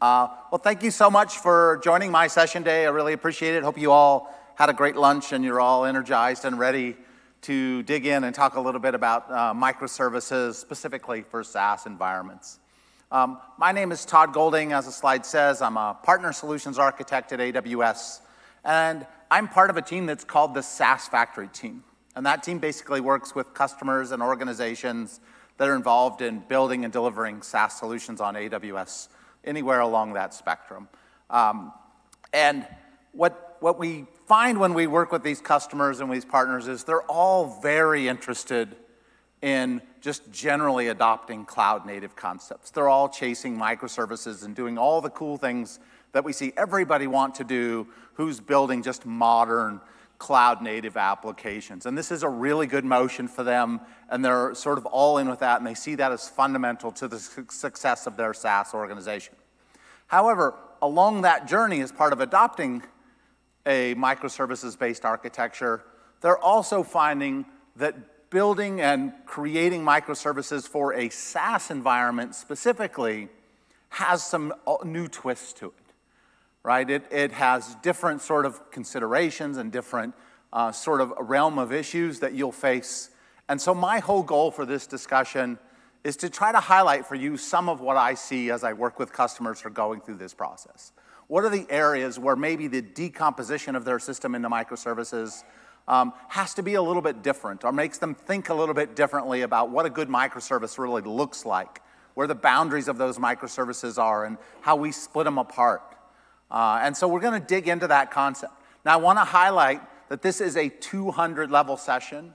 Uh, well, thank you so much for joining my session today. I really appreciate it. Hope you all had a great lunch and you're all energized and ready to dig in and talk a little bit about uh, microservices, specifically for SaaS environments. Um, my name is Tod Golding, as the slide says. I'm a partner solutions architect at AWS, and I'm part of a team that's called the SaaS Factory team. And that team basically works with customers and organizations that are involved in building and delivering SaaS solutions on AWS anywhere along that spectrum. Um, and what, what we find when we work with these customers and these partners is they're all very interested in just generally adopting cloud native concepts. They're all chasing microservices and doing all the cool things that we see everybody want to do who's building just modern cloud native applications. And this is a really good motion for them, and they're sort of all in with that, and they see that as fundamental to the success of their SaaS organization. However, along that journey, as part of adopting a microservices based architecture, they're also finding that building and creating microservices for a SaaS environment specifically has some uh, new twists to it right? It, it has different sort of considerations and different uh, sort of realm of issues that you'll face. And so my whole goal for this discussion is to try to highlight for you some of what I see as I work with customers who are going through this process. What are the areas where maybe the decomposition of their system into microservices um, has to be a little bit different or makes them think a little bit differently about what a good microservice really looks like, where the boundaries of those microservices are, and how we split them apart. Uh, and so we're going to dig into that concept. Now, I want to highlight that this is a 200 level session.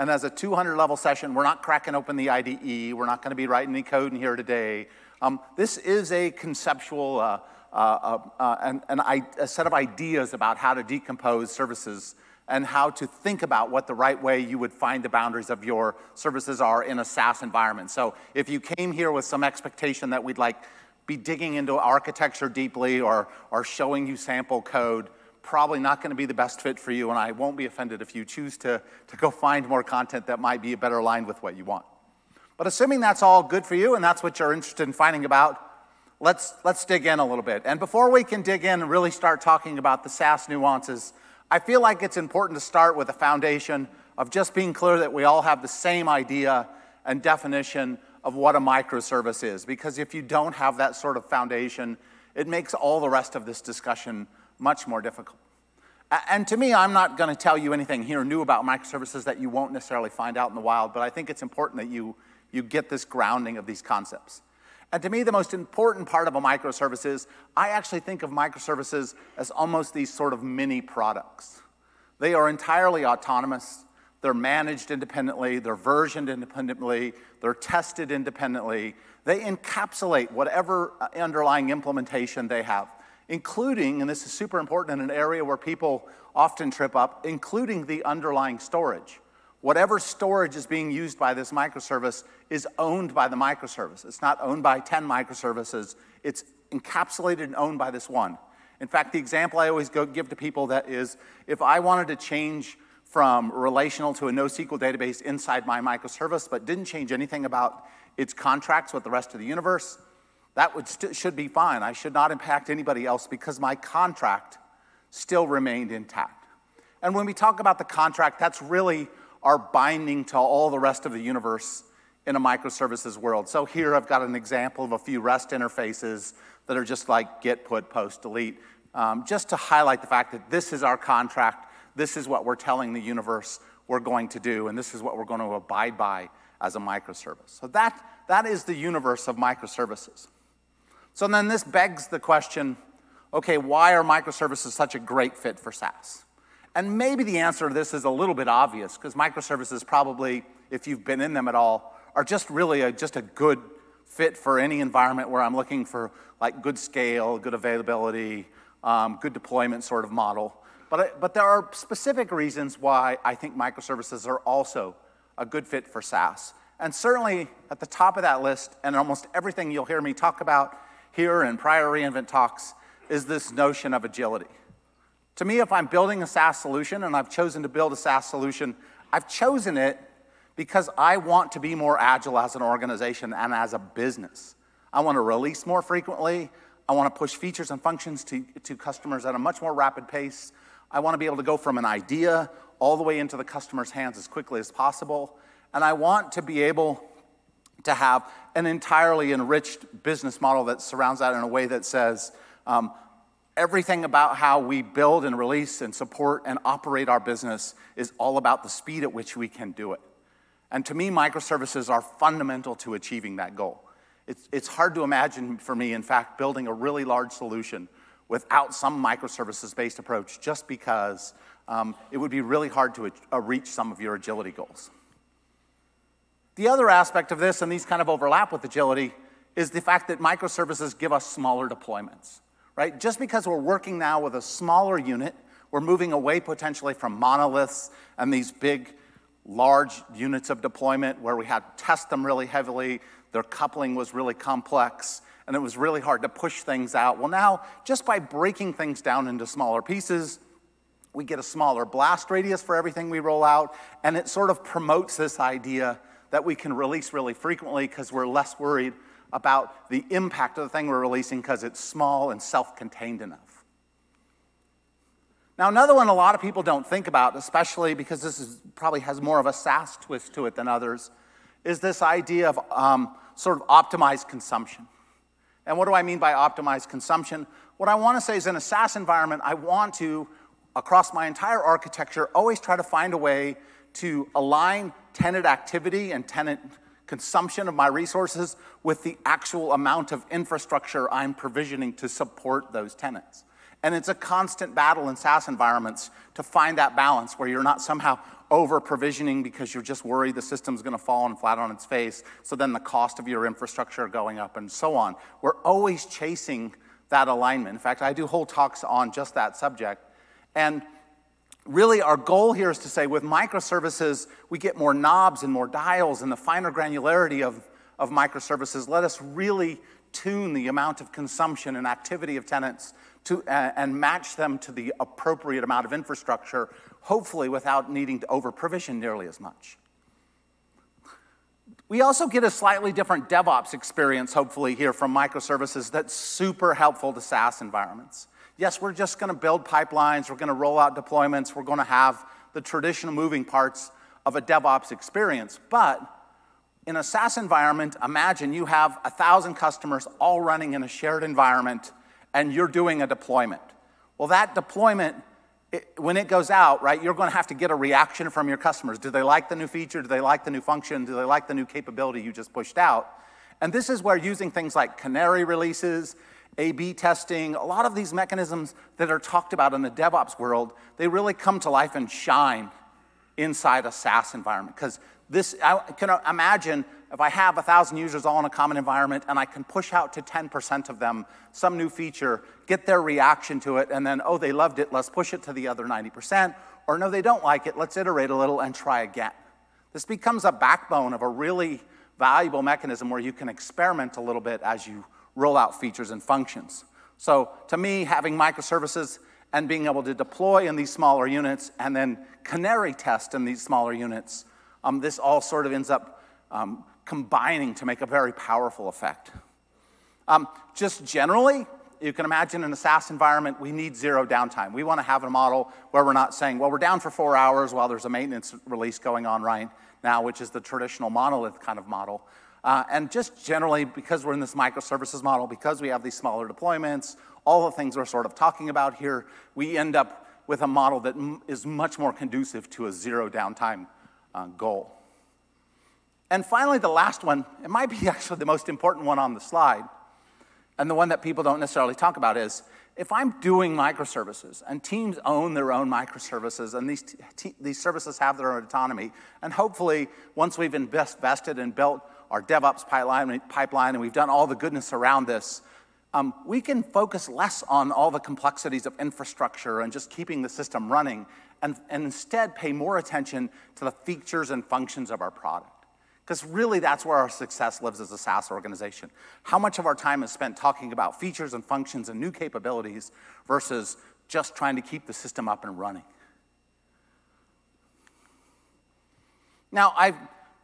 And as a 200 level session, we're not cracking open the IDE. We're not going to be writing any code in here today. Um, this is a conceptual, uh, uh, uh, uh an, an, a set of ideas about how to decompose services and how to think about what the right way you would find the boundaries of your services are in a SaaS environment. So if you came here with some expectation that we'd like be digging into architecture deeply or, or showing you sample code, probably not going to be the best fit for you, and I won't be offended if you choose to, to go find more content that might be better aligned with what you want. But assuming that's all good for you and that's what you're interested in finding about, let's, let's dig in a little bit. And before we can dig in and really start talking about the SaaS nuances, I feel like it's important to start with a foundation of just being clear that we all have the same idea and definition of what a microservice is. Because if you don't have that sort of foundation, it makes all the rest of this discussion much more difficult. And to me, I'm not going to tell you anything here new about microservices that you won't necessarily find out in the wild, but I think it's important that you, you get this grounding of these concepts. And to me, the most important part of a microservice is I actually think of microservices as almost these sort of mini products. They are entirely autonomous. They're managed independently, they're versioned independently, they're tested independently. They encapsulate whatever uh, underlying implementation they have, including, and this is super important in an area where people often trip up, including the underlying storage. Whatever storage is being used by this microservice is owned by the microservice. It's not owned by 10 microservices, it's encapsulated and owned by this one. In fact, the example I always give to people that is if I wanted to change from relational to a NoSQL database inside my microservice, but didn't change anything about its contracts with the rest of the universe, that would should be fine. I should not impact anybody else because my contract still remained intact. And when we talk about the contract, that's really our binding to all the rest of the universe in a microservices world. So here I've got an example of a few REST interfaces that are just like get, put, post, delete, um, just to highlight the fact that this is our contract this is what we're telling the universe we're going to do, and this is what we're going to abide by as a microservice. So that, that is the universe of microservices. So then this begs the question, okay, why are microservices such a great fit for SaaS? And maybe the answer to this is a little bit obvious, because microservices probably, if you've been in them at all, are just really a, just a good fit for any environment where I'm looking for like good scale, good availability, um, good deployment sort of model. But, but there are specific reasons why I think microservices are also a good fit for SaaS. And certainly at the top of that list, and almost everything you'll hear me talk about here in prior reInvent talks, is this notion of agility. To me, if I'm building a SaaS solution and I've chosen to build a SaaS solution, I've chosen it because I want to be more agile as an organization and as a business. I want to release more frequently. I want to push features and functions to, to customers at a much more rapid pace. I want to be able to go from an idea all the way into the customer's hands as quickly as possible. And I want to be able to have an entirely enriched business model that surrounds that in a way that says um, everything about how we build and release and support and operate our business is all about the speed at which we can do it. And to me, microservices are fundamental to achieving that goal. It's, it's hard to imagine for me, in fact, building a really large solution without some microservices based approach just because um, it would be really hard to uh, reach some of your agility goals. The other aspect of this, and these kind of overlap with agility, is the fact that microservices give us smaller deployments, right? Just because we're working now with a smaller unit, we're moving away potentially from monoliths and these big, large units of deployment where we had to test them really heavily, their coupling was really complex, and it was really hard to push things out. Well, now, just by breaking things down into smaller pieces, we get a smaller blast radius for everything we roll out, and it sort of promotes this idea that we can release really frequently because we're less worried about the impact of the thing we're releasing because it's small and self contained enough. Now, another one a lot of people don't think about, especially because this is, probably has more of a SaaS twist to it than others, is this idea of um, sort of optimized consumption. And what do I mean by optimized consumption? What I want to say is in a SaaS environment, I want to, across my entire architecture, always try to find a way to align tenant activity and tenant consumption of my resources with the actual amount of infrastructure I'm provisioning to support those tenants. And it's a constant battle in SaaS environments to find that balance where you're not somehow over provisioning because you're just worried the system's gonna fall on flat on its face, so then the cost of your infrastructure going up and so on. We're always chasing that alignment. In fact, I do whole talks on just that subject. And really our goal here is to say with microservices, we get more knobs and more dials and the finer granularity of, of microservices. Let us really tune the amount of consumption and activity of tenants to, uh, and match them to the appropriate amount of infrastructure, hopefully without needing to over provision nearly as much. We also get a slightly different DevOps experience, hopefully, here from microservices that's super helpful to SaaS environments. Yes, we're just going to build pipelines, we're going to roll out deployments, we're going to have the traditional moving parts of a DevOps experience. But in a SaaS environment, imagine you have a thousand customers all running in a shared environment and you're doing a deployment. Well, that deployment, it, when it goes out, right, you're going to have to get a reaction from your customers. Do they like the new feature? Do they like the new function? Do they like the new capability you just pushed out? And this is where using things like canary releases a B testing, a lot of these mechanisms that are talked about in the DevOps world, they really come to life and shine inside a SaaS environment. Because this, I can imagine if I have a thousand users all in a common environment and I can push out to 10% of them some new feature, get their reaction to it, and then, oh, they loved it, let's push it to the other 90%, or no, they don't like it, let's iterate a little and try again. This becomes a backbone of a really valuable mechanism where you can experiment a little bit as you roll out features and functions. So to me, having microservices and being able to deploy in these smaller units and then canary test in these smaller units, um, this all sort of ends up um, combining to make a very powerful effect. Um, just generally, you can imagine in a SaaS environment, we need zero downtime. We want to have a model where we're not saying, well, we're down for four hours while there's a maintenance release going on right now, which is the traditional monolith kind of model. Uh, and just generally, because we're in this microservices model, because we have these smaller deployments, all the things we're sort of talking about here, we end up with a model that is much more conducive to a zero downtime uh, goal. And finally, the last one, it might be actually the most important one on the slide, and the one that people don't necessarily talk about is if I'm doing microservices and teams own their own microservices and these, these services have their own autonomy, and hopefully once we've invested and built our DevOps pipeline, and we've done all the goodness around this, um, we can focus less on all the complexities of infrastructure and just keeping the system running and, and instead pay more attention to the features and functions of our product. Because really, that's where our success lives as a SaaS organization. How much of our time is spent talking about features and functions and new capabilities versus just trying to keep the system up and running? Now, I've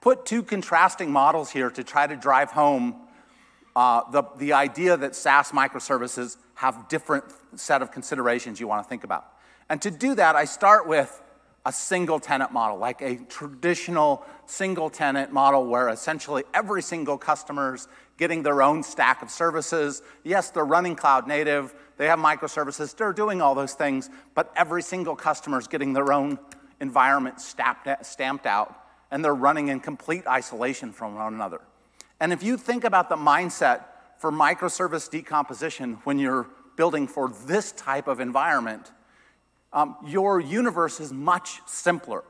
put two contrasting models here to try to drive home uh, the, the idea that SaaS microservices have different set of considerations you want to think about. And to do that, I start with a single tenant model, like a traditional single tenant model where essentially every single customer's getting their own stack of services. Yes, they're running cloud native, they have microservices, they're doing all those things, but every single customer's getting their own environment stamped out, and they're running in complete isolation from one another. And if you think about the mindset for microservice decomposition when you're building for this type of environment, um, your universe is much simpler.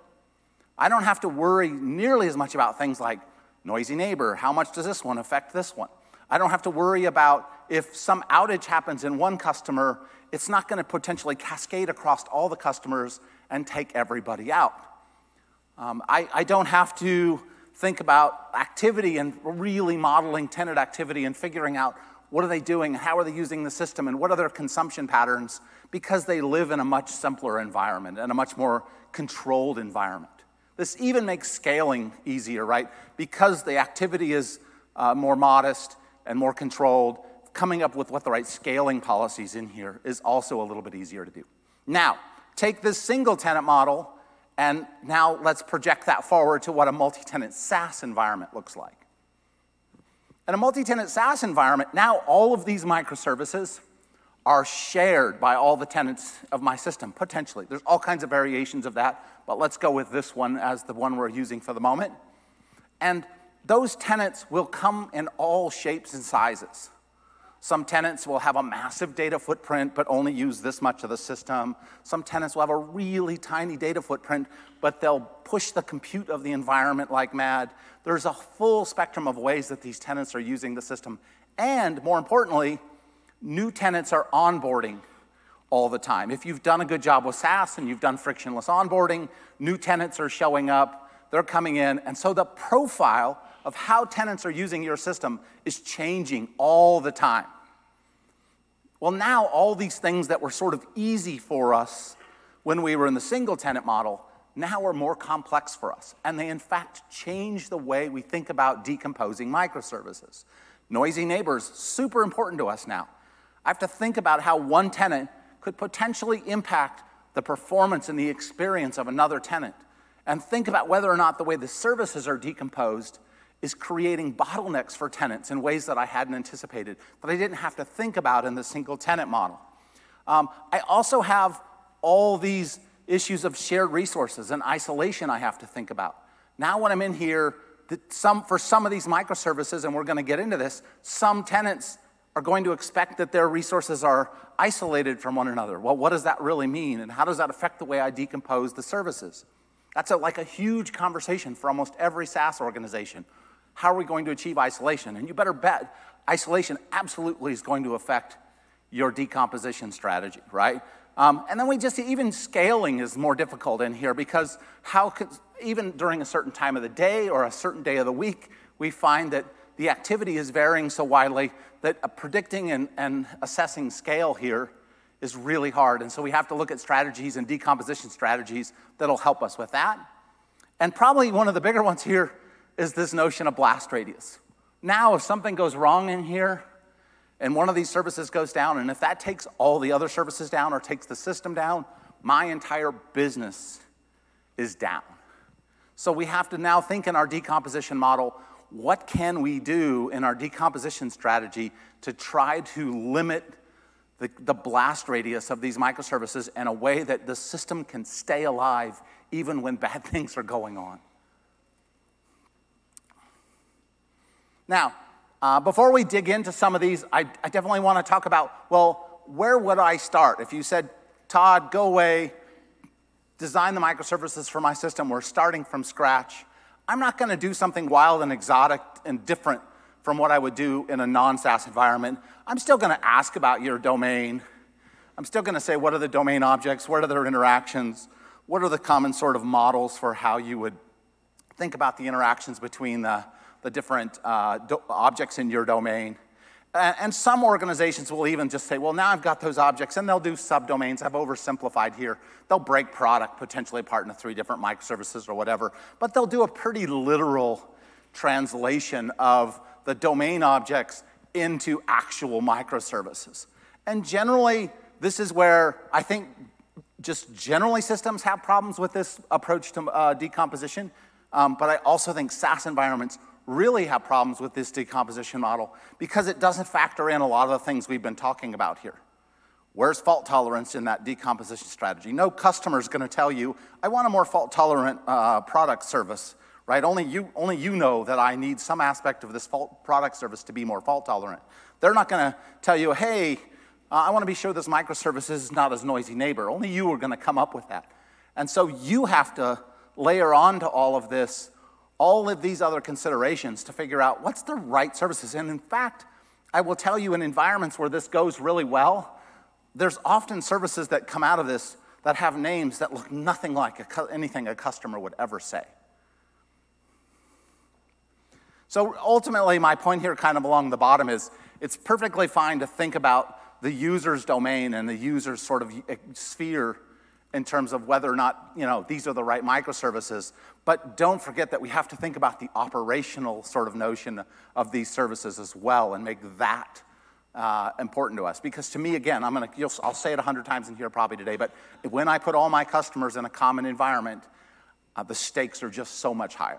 I don't have to worry nearly as much about things like noisy neighbor, how much does this one affect this one? I don't have to worry about if some outage happens in one customer, it's not going to potentially cascade across all the customers and take everybody out. Um, I, I don't have to think about activity and really modeling tenant activity and figuring out what are they doing how are they using the system and what are their consumption patterns because they live in a much simpler environment and a much more controlled environment. This even makes scaling easier, right? Because the activity is uh, more modest and more controlled, coming up with what the right scaling policies in here is also a little bit easier to do. Now, take this single tenant model and now let's project that forward to what a multi-tenant SaaS environment looks like. In a multi-tenant SaaS environment, now all of these microservices are shared by all the tenants of my system, potentially. There's all kinds of variations of that, but let's go with this one as the one we're using for the moment. And those tenants will come in all shapes and sizes. Some tenants will have a massive data footprint but only use this much of the system. Some tenants will have a really tiny data footprint, but they'll push the compute of the environment like mad. There's a full spectrum of ways that these tenants are using the system. And more importantly, new tenants are onboarding all the time. If you've done a good job with SaaS and you've done frictionless onboarding, new tenants are showing up, they're coming in, and so the profile of how tenants are using your system is changing all the time. Well, now all these things that were sort of easy for us when we were in the single tenant model now are more complex for us. And they, in fact, change the way we think about decomposing microservices. Noisy neighbors, super important to us now. I have to think about how one tenant could potentially impact the performance and the experience of another tenant, and think about whether or not the way the services are decomposed is creating bottlenecks for tenants in ways that I hadn't anticipated, that I didn't have to think about in the single tenant model. Um, I also have all these issues of shared resources and isolation I have to think about. Now, when I'm in here, some, for some of these microservices, and we're going to get into this, some tenants are going to expect that their resources are isolated from one another. Well, what does that really mean, and how does that affect the way I decompose the services? That's a, like a huge conversation for almost every SaaS organization. How are we going to achieve isolation? And you better bet isolation absolutely is going to affect your decomposition strategy, right? Um, and then we just, even scaling is more difficult in here because how could, even during a certain time of the day or a certain day of the week, we find that the activity is varying so widely that predicting and, and assessing scale here is really hard. And so we have to look at strategies and decomposition strategies that'll help us with that. And probably one of the bigger ones here is this notion of blast radius. Now, if something goes wrong in here and one of these services goes down, and if that takes all the other services down or takes the system down, my entire business is down. So we have to now think in our decomposition model what can we do in our decomposition strategy to try to limit the, the, blast radius of these microservices in a way that the system can stay alive even when bad things are going on. Now, uh, before we dig into some of these, I, I definitely want to talk about well, where would I start? If you said, Tod, go away, design the microservices for my system, we're starting from scratch. I'm not going to do something wild and exotic and different from what I would do in a non SaaS environment. I'm still going to ask about your domain. I'm still going to say, what are the domain objects? What are their interactions? What are the common sort of models for how you would think about the interactions between the the different uh, objects in your domain. And some organizations will even just say, well, now I've got those objects, and they'll do subdomains. I've oversimplified here. They'll break product potentially apart into three different microservices or whatever, but they'll do a pretty literal translation of the domain objects into actual microservices. And generally, this is where I think just generally systems have problems with this approach to uh, decomposition. Um, but I also think SaaS environments really have problems with this decomposition model because it doesn't factor in a lot of the things we've been talking about here. Where's fault tolerance in that decomposition strategy? No customer is going to tell you, I want a more fault tolerant uh, product service, right? Only you, only you know that I need some aspect of this fault product service to be more fault tolerant. They're not going to tell you, hey, uh, I want to be sure this microservice is not as noisy neighbor. Only you are going to come up with that. And so you have to layer onto all of this all of these other considerations to figure out what's the right services. And in fact, I will tell you in environments where this goes really well, there's often services that come out of this that have names that look nothing like a, anything a customer would ever say. So ultimately, my point here, kind of along the bottom, is it's perfectly fine to think about the user's domain and the user's sort of eh, sphere in terms of whether or not you know these are the right microservices. But don't forget that we have to think about the operational sort of notion of these services as well and make that uh, important to us. Because to me, again, I'm gonna, I'll say it a hundred times in here probably today, but when I put all my customers in a common environment, uh, the stakes are just so much higher.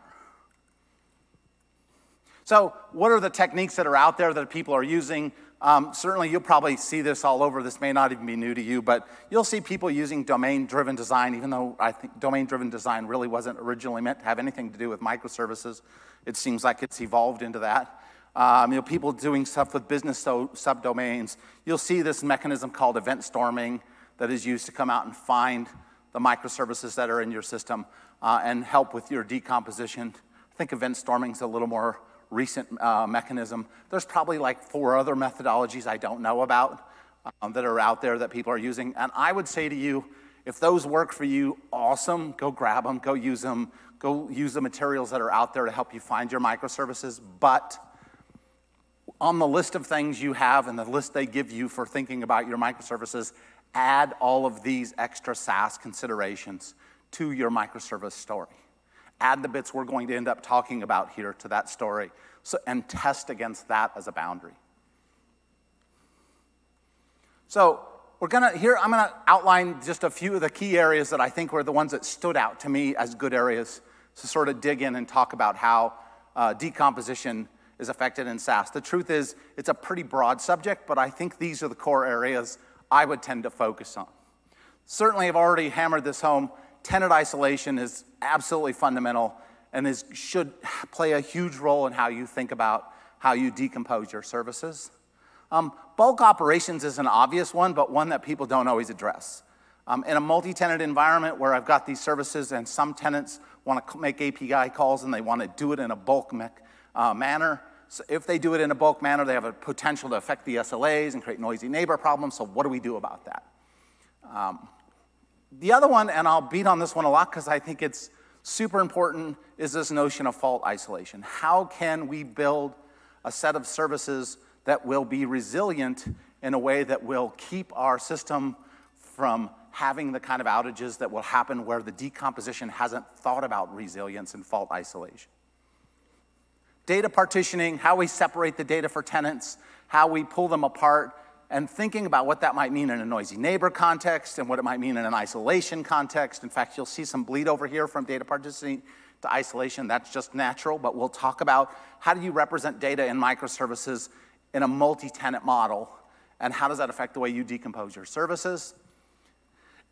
So, what are the techniques that are out there that people are using? Um, certainly, you'll probably see this all over. This may not even be new to you, but you'll see people using domain driven design, even though I think domain driven design really wasn't originally meant to have anything to do with microservices. It seems like it's evolved into that. Um, you know, people doing stuff with business so, subdomains. You'll see this mechanism called event storming that is used to come out and find the microservices that are in your system uh, and help with your decomposition. I think event storming is a little more recent uh, mechanism. There's probably like four other methodologies I don't know about um, that are out there that people are using. And I would say to you, if those work for you, awesome, go grab them, go use them, go use the materials that are out there to help you find your microservices. But on the list of things you have and the list they give you for thinking about your microservices, add all of these extra SaaS considerations to your microservice story add the bits we're going to end up talking about here to that story so, and test against that as a boundary. So we're gonna here I'm gonna outline just a few of the key areas that I think were the ones that stood out to me as good areas to sort of dig in and talk about how uh, decomposition is affected in SaaS. The truth is, it's a pretty broad subject, but I think these are the core areas I would tend to focus on. Certainly, I've already hammered this home tenant isolation is absolutely fundamental and is, should play a huge role in how you think about how you decompose your services. Um, bulk operations is an obvious one, but one that people don't always address. Um, in a multi tenant environment where I've got these services and some tenants want to make API calls and they want to do it in a bulk uh, manner, so if they do it in a bulk manner, they have a potential to affect the SLAs and create noisy neighbor problems. So, what do we do about that? Um, the other one, and I'll beat on this one a lot because I think it's super important, is this notion of fault isolation. How can we build a set of services that will be resilient in a way that will keep our system from having the kind of outages that will happen where the decomposition hasn't thought about resilience and fault isolation? Data partitioning, how we separate the data for tenants, how we pull them apart, and thinking about what that might mean in a noisy neighbor context and what it might mean in an isolation context. In fact, you'll see some bleed over here from data partitioning to isolation. That's just natural, but we'll talk about how do you represent data in microservices in a multi-tenant model, and how does that affect the way you decompose your services?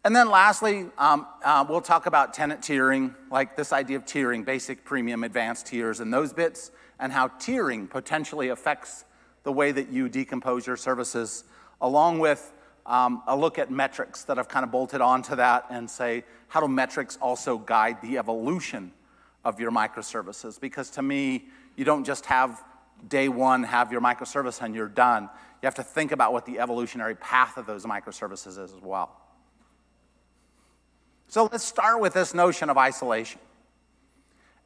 And then lastly, um, uh, we'll talk about tenant tiering, like this idea of tiering, basic, premium, advanced tiers, and those bits, and how tiering potentially affects the way that you decompose your services, along with um, a look at metrics that I've kind of bolted onto that and say, how do metrics also guide the evolution of your microservices? Because to me, you don't just have day one, have your microservice and you're done. You have to think about what the evolutionary path of those microservices is as well. So let's start with this notion of isolation.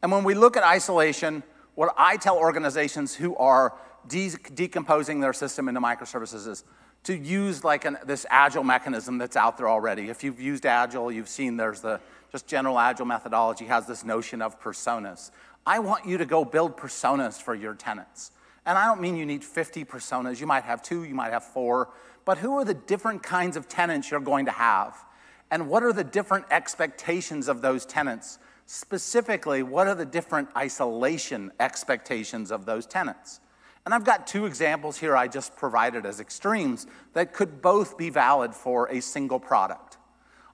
And when we look at isolation, what I tell organizations who are de decomposing their system into microservices is to use like an, this agile mechanism that's out there already. If you've used agile, you've seen there's the just general agile methodology has this notion of personas. I want you to go build personas for your tenants. And I don't mean you need 50 personas. You might have two, you might have four. But who are the different kinds of tenants you're going to have? And what are the different expectations of those tenants? Specifically, what are the different isolation expectations of those tenants? And I've got two examples here I just provided as extremes that could both be valid for a single product.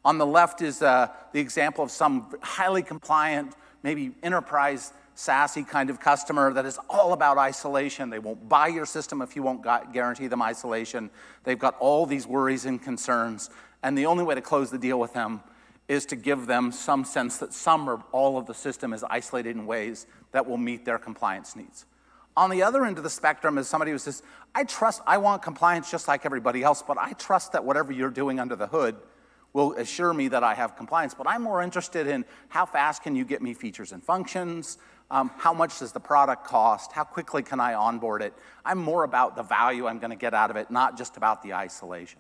On the left is uh, the example of some highly compliant, maybe enterprise sassy kind of customer that is all about isolation. They won't buy your system if you won't guarantee them isolation. They've got all these worries and concerns. And the only way to close the deal with them is to give them some sense that some or all of the system is isolated in ways that will meet their compliance needs. On the other end of the spectrum is somebody who says, I trust, I want compliance just like everybody else, but I trust that whatever you're doing under the hood will assure me that I have compliance. But I'm more interested in how fast can you get me features and functions? Um, how much does the product cost? How quickly can I onboard it? I'm more about the value I'm going to get out of it, not just about the isolation.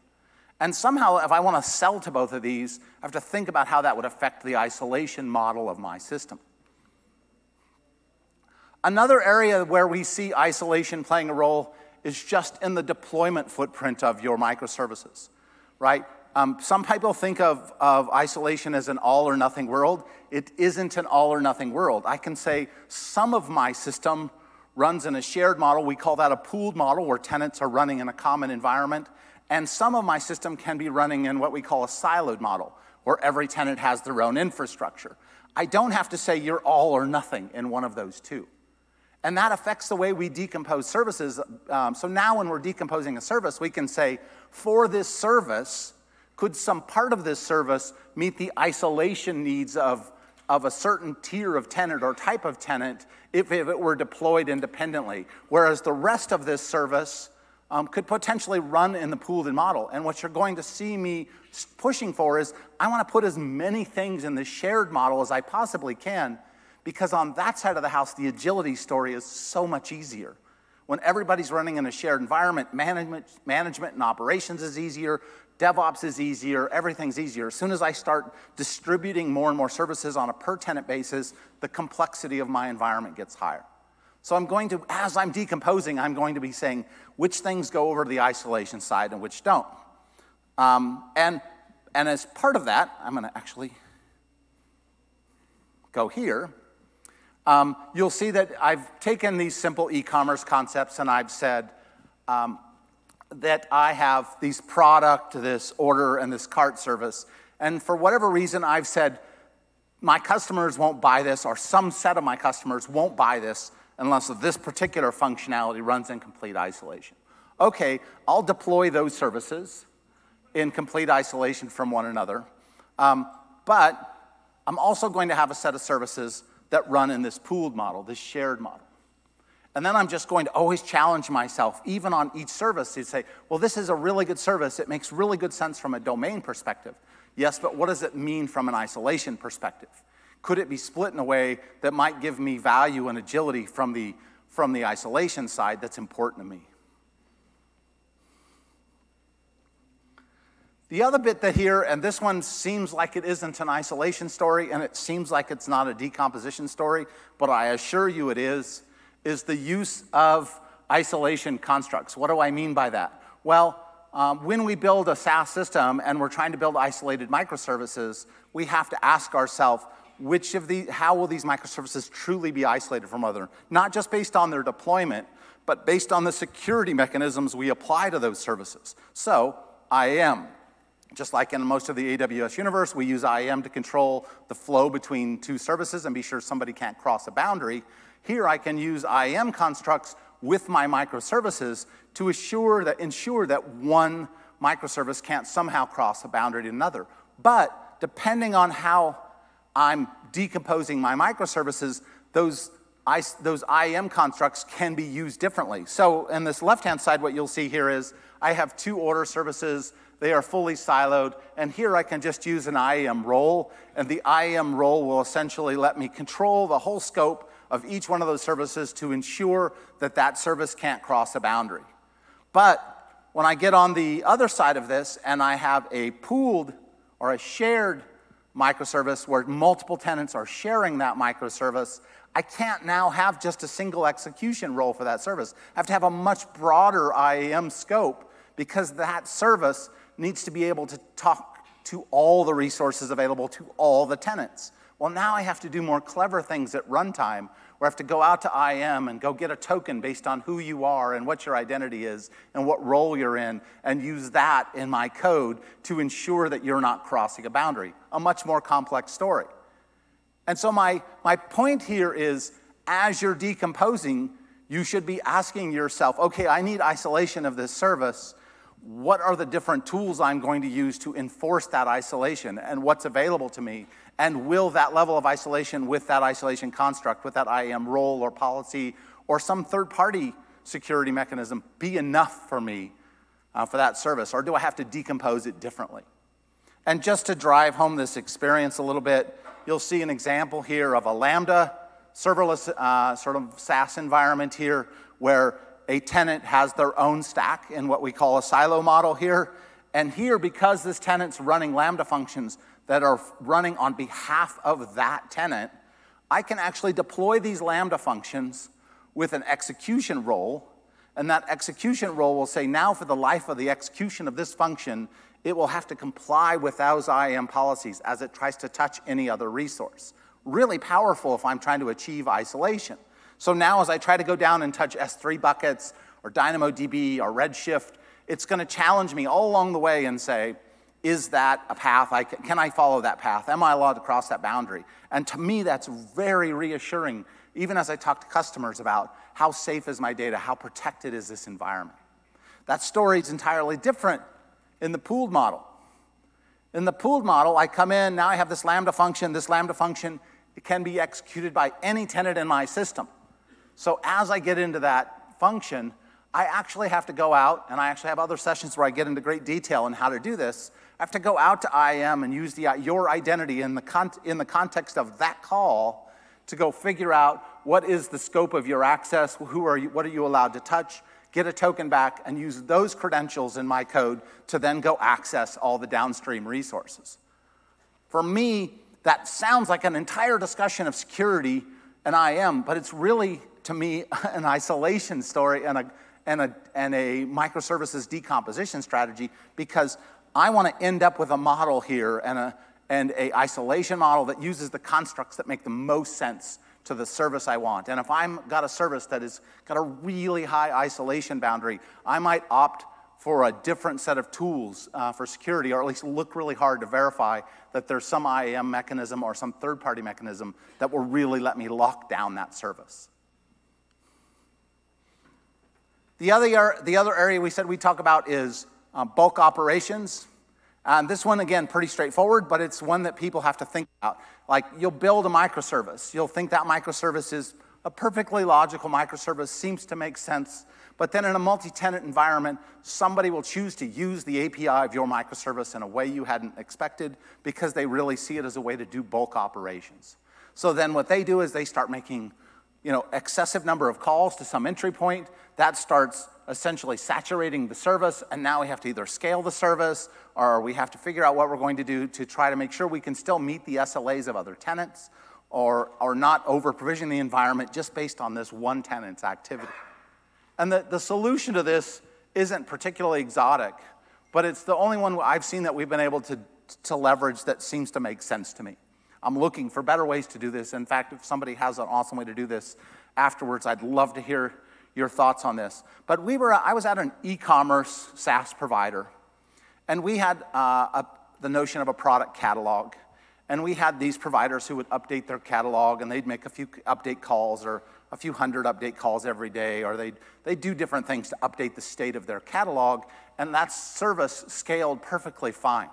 And somehow, if I want to sell to both of these, I have to think about how that would affect the isolation model of my system. Another area where we see isolation playing a role is just in the deployment footprint of your microservices, right? Um, some people think of, of isolation as an all or nothing world. It isn't an all or nothing world. I can say some of my system runs in a shared model. We call that a pooled model where tenants are running in a common environment. And some of my system can be running in what we call a siloed model, where every tenant has their own infrastructure. I don't have to say you're all or nothing in one of those two. And that affects the way we decompose services. Um, so now when we're decomposing a service, we can say, for this service, could some part of this service meet the isolation needs of, of a certain tier of tenant or type of tenant if, if it were deployed independently? Whereas the rest of this service um, could potentially run in the pooled model. And what you're going to see me pushing for is I want to put as many things in the shared model as I possibly can because on that side of the house, the agility story is so much easier. When everybody's running in a shared environment, management, management and operations is easier, DevOps is easier, everything's easier. As soon as I start distributing more and more services on a per tenant basis, the complexity of my environment gets higher. So I'm going to, as I'm decomposing, I'm going to be saying which things go over to the isolation side and which don't. Um, and, and as part of that, I'm going to actually go here. Um, you'll see that I've taken these simple e-commerce concepts and I've said, um, that I have these product, this order, and this cart service. And for whatever reason, I've said, my customers won't buy this, or some set of my customers won't buy this unless this particular functionality runs in complete isolation. Okay, I'll deploy those services in complete isolation from one another. Um, but I'm also going to have a set of services that run in this pooled model, this shared model. And then I'm just going to always challenge myself, even on each service, to say, well, this is a really good service. It makes really good sense from a domain perspective. Yes, but what does it mean from an isolation perspective? Could it be split in a way that might give me value and agility from the, from the isolation side that's important to me? The other bit that here, and this one seems like it isn't an isolation story, and it seems like it's not a decomposition story, but I assure you it is is the use of isolation constructs. What do I mean by that? Well, um, when we build a SaaS system and we're trying to build isolated microservices, we have to ask ourselves, which of the, how will these microservices truly be isolated from other? Not just based on their deployment, but based on the security mechanisms we apply to those services. So, IAM. Just like in most of the AWS universe, we use IAM to control the flow between two services and be sure somebody can't cross a boundary. Here I can use IAM constructs with my microservices to assure that, ensure that one microservice can't somehow cross a boundary to another. But depending on how I'm decomposing my microservices, those, I, those IAM constructs can be used differently. So in this left-hand side, what you'll see here is I have two order services. They are fully siloed. And here I can just use an IAM role. And the IAM role will essentially let me control the whole scope of each one of those services to ensure that that service can't cross a boundary. But when I get on the other side of this and I have a pooled or a shared microservice where multiple tenants are sharing that microservice, I can't now have just a single execution role for that service. I have to have a much broader IAM scope because that service needs to be able to talk to all the resources available to all the tenants. Well, now I have to do more clever things at runtime where I have to go out to IAM and go get a token based on who you are and what your identity is and what role you're in and use that in my code to ensure that you're not crossing a boundary. A much more complex story. And so, my, my point here is as you're decomposing, you should be asking yourself okay, I need isolation of this service. What are the different tools I'm going to use to enforce that isolation and what's available to me? And will that level of isolation with that isolation construct, with that IAM role or policy or some third party security mechanism be enough for me uh, for that service? Or do I have to decompose it differently? And just to drive home this experience a little bit, you'll see an example here of a Lambda serverless uh, sort of SaaS environment here where a tenant has their own stack in what we call a silo model here. And here, because this tenant's running Lambda functions, that are running on behalf of that tenant, I can actually deploy these Lambda functions with an execution role. And that execution role will say, now for the life of the execution of this function, it will have to comply with those IAM policies as it tries to touch any other resource. Really powerful if I'm trying to achieve isolation. So now, as I try to go down and touch S3 buckets or DynamoDB or Redshift, it's going to challenge me all along the way and say, is that a path? I can, can I follow that path? Am I allowed to cross that boundary? And to me, that's very reassuring, even as I talk to customers about how safe is my data, how protected is this environment. That story is entirely different in the pooled model. In the pooled model, I come in, now I have this Lambda function. This Lambda function it can be executed by any tenant in my system. So as I get into that function, I actually have to go out, and I actually have other sessions where I get into great detail on how to do this. I have to go out to IAM and use the, uh, your identity in the, in the context of that call to go figure out what is the scope of your access, who are you, what are you allowed to touch, get a token back, and use those credentials in my code to then go access all the downstream resources. For me, that sounds like an entire discussion of security and IAM, but it's really, to me, an isolation story and a, and a, and a microservices decomposition strategy because I want to end up with a model here and a, and a isolation model that uses the constructs that make the most sense to the service I want. And if I've got a service that has got a really high isolation boundary, I might opt for a different set of tools uh, for security, or at least look really hard to verify that there's some IAM mechanism or some third party mechanism that will really let me lock down that service. The other, the other area we said we talk about is uh, bulk operations. And this one, again, pretty straightforward, but it's one that people have to think about. Like, you'll build a microservice. You'll think that microservice is a perfectly logical microservice, seems to make sense. But then in a multi tenant environment, somebody will choose to use the API of your microservice in a way you hadn't expected because they really see it as a way to do bulk operations. So then what they do is they start making you know, excessive number of calls to some entry point. That starts essentially saturating the service, and now we have to either scale the service or we have to figure out what we're going to do to try to make sure we can still meet the SLAs of other tenants or, or not over provision the environment just based on this one tenant's activity. And the, the solution to this isn't particularly exotic, but it's the only one I've seen that we've been able to, to leverage that seems to make sense to me. I'm looking for better ways to do this. In fact, if somebody has an awesome way to do this afterwards, I'd love to hear your thoughts on this. But we were, I was at an e commerce SaaS provider, and we had uh, a, the notion of a product catalog. And we had these providers who would update their catalog, and they'd make a few update calls or a few hundred update calls every day, or they'd, they'd do different things to update the state of their catalog, and that service scaled perfectly fine.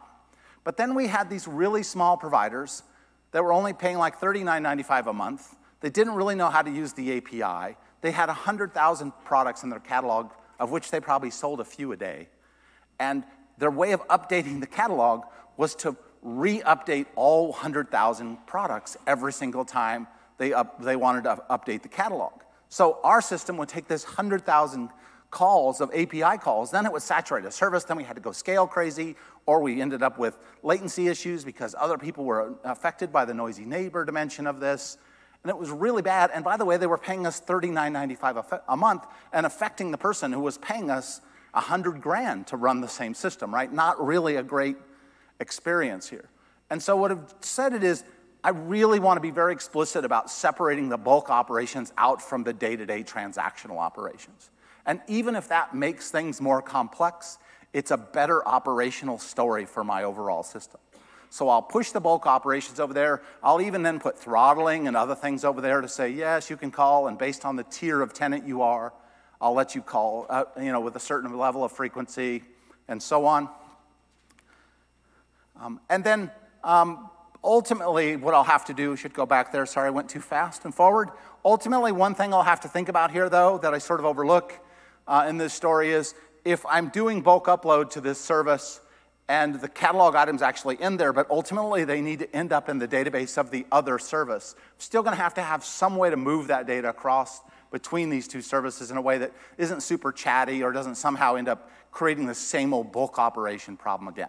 But then we had these really small providers that were only paying like $39.95 a month. They didn't really know how to use the API. They had 100,000 products in their catalog, of which they probably sold a few a day. And their way of updating the catalog was to re update all 100,000 products every single time they, up, they wanted to update the catalog. So our system would take this 100,000 calls, of API calls, then it would saturate a service, then we had to go scale crazy, or we ended up with latency issues because other people were affected by the noisy neighbor dimension of this. And it was really bad. And by the way, they were paying us $39.95 a month and affecting the person who was paying us 100 grand to run the same system, right? Not really a great experience here. And so what I've said it is, I really want to be very explicit about separating the bulk operations out from the day-to-day transactional operations. And even if that makes things more complex, it's a better operational story for my overall system. So I'll push the bulk operations over there. I'll even then put throttling and other things over there to say, yes, you can call, and based on the tier of tenant you are, I'll let you call, uh, you know, with a certain level of frequency and so on. Um, and then um, ultimately, what I'll have to do, should go back there, sorry, I went too fast and forward. Ultimately, one thing I'll have to think about here, though, that I sort of overlook uh, in this story is if I'm doing bulk upload to this service and the catalog item's actually in there, but ultimately they need to end up in the database of the other service, I'm still gonna have to have some way to move that data across between these two services in a way that isn't super chatty or doesn't somehow end up creating the same old bulk operation problem again.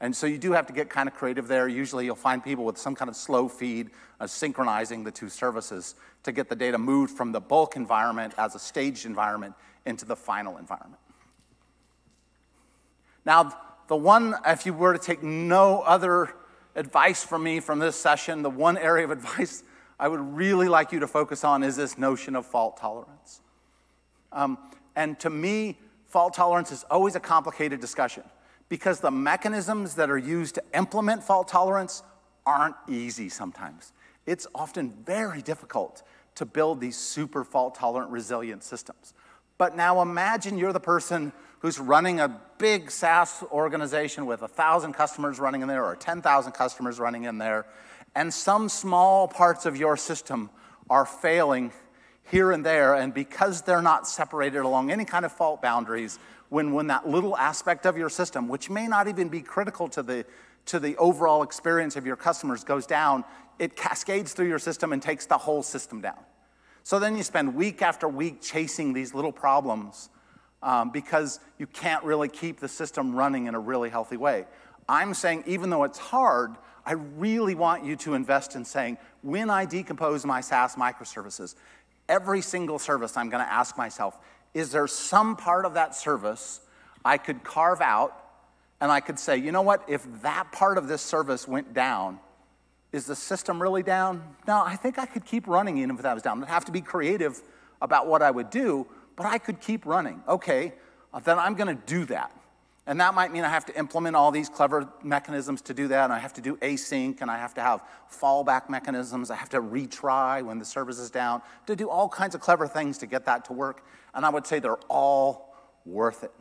And so you do have to get kind of creative there. Usually you'll find people with some kind of slow feed uh, synchronizing the two services to get the data moved from the bulk environment as a staged environment into the final environment. Now, the one, if you were to take no other advice from me from this session, the one area of advice I would really like you to focus on is this notion of fault tolerance. Um, and to me, fault tolerance is always a complicated discussion because the mechanisms that are used to implement fault tolerance aren't easy sometimes. It's often very difficult to build these super fault tolerant resilient systems. But now imagine you're the person who's running a big SaaS organization with 1,000 customers running in there or 10,000 customers running in there, and some small parts of your system are failing here and there, and because they're not separated along any kind of fault boundaries, when, when that little aspect of your system, which may not even be critical to the, to the overall experience of your customers, goes down, it cascades through your system and takes the whole system down. So then you spend week after week chasing these little problems um, because you can't really keep the system running in a really healthy way. I'm saying, even though it's hard, I really want you to invest in saying, when I decompose my SaaS microservices, every single service I'm going to ask myself, is there some part of that service I could carve out and I could say, you know what, if that part of this service went down, is the system really down? No, I think I could keep running even if that was down. I'd have to be creative about what I would do, but I could keep running. Okay, uh, then I'm gonna do that. And that might mean I have to implement all these clever mechanisms to do that, and I have to do async, and I have to have fallback mechanisms. I have to retry when the service is down, to do all kinds of clever things to get that to work. And I would say they're all worth it.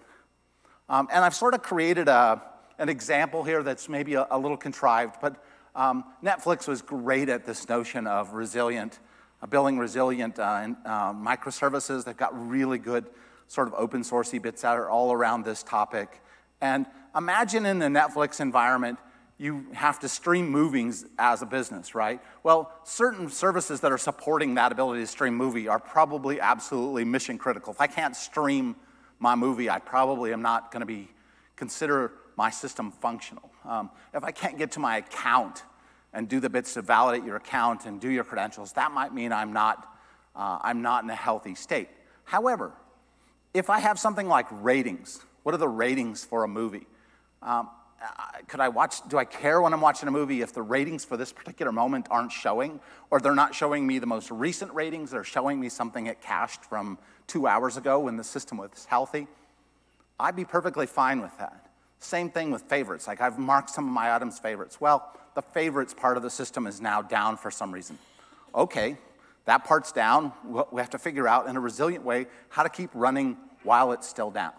Um, and I've sort of created a, an example here that's maybe a, a little contrived, but um, Netflix was great at this notion of resilient, uh, building resilient uh, uh, microservices. They've got really good sort of open sourcey bits that are all around this topic. And imagine in the Netflix environment, you have to stream movies as a business, right? Well, certain services that are supporting that ability to stream movie are probably absolutely mission critical. If I can't stream my movie, I probably am not going to be consider my system functional. Um, if I can't get to my account and do the bits to validate your account and do your credentials, that might mean I'm not, uh, I'm not in a healthy state. However, if I have something like ratings, what are the ratings for a movie? Um, could I watch, do I care when I'm watching a movie if the ratings for this particular moment aren't showing, or they're not showing me the most recent ratings, they're showing me something it cached from two hours ago when the system was healthy? I'd be perfectly fine with that. Same thing with favorites. Like I've marked some of my items favorites. Well, the favorites part of the system is now down for some reason. Okay, that part's down. We have to figure out in a resilient way how to keep running while it's still down.